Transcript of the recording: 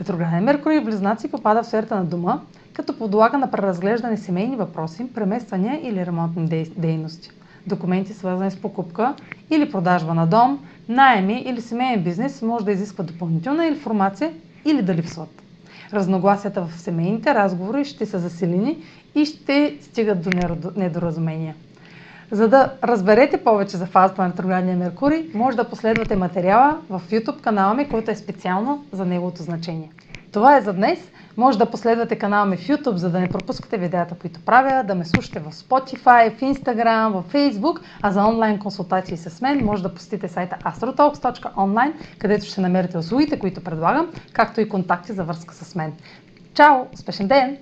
Ретрограден Меркурий в Близнаци попада в сферата на дома, като подлага на преразглеждане семейни въпроси, премествания или ремонтни дейности. Документи свързани с покупка или продажба на дом, найеми или семейен бизнес може да изисква допълнителна информация или да липсват. Разногласията в семейните разговори ще са засилени и ще стигат до недоразумения. За да разберете повече за фазата на ретроградния Меркурий, може да последвате материала в YouTube канала ми, който е специално за неговото значение. Това е за днес. Може да последвате канала ми в YouTube, за да не пропускате видеята, които правя, да ме слушате в Spotify, в Instagram, в Facebook, а за онлайн консултации с мен може да посетите сайта astrotalks.online, където ще намерите услугите, които предлагам, както и контакти за връзка с мен. Чао! Успешен ден!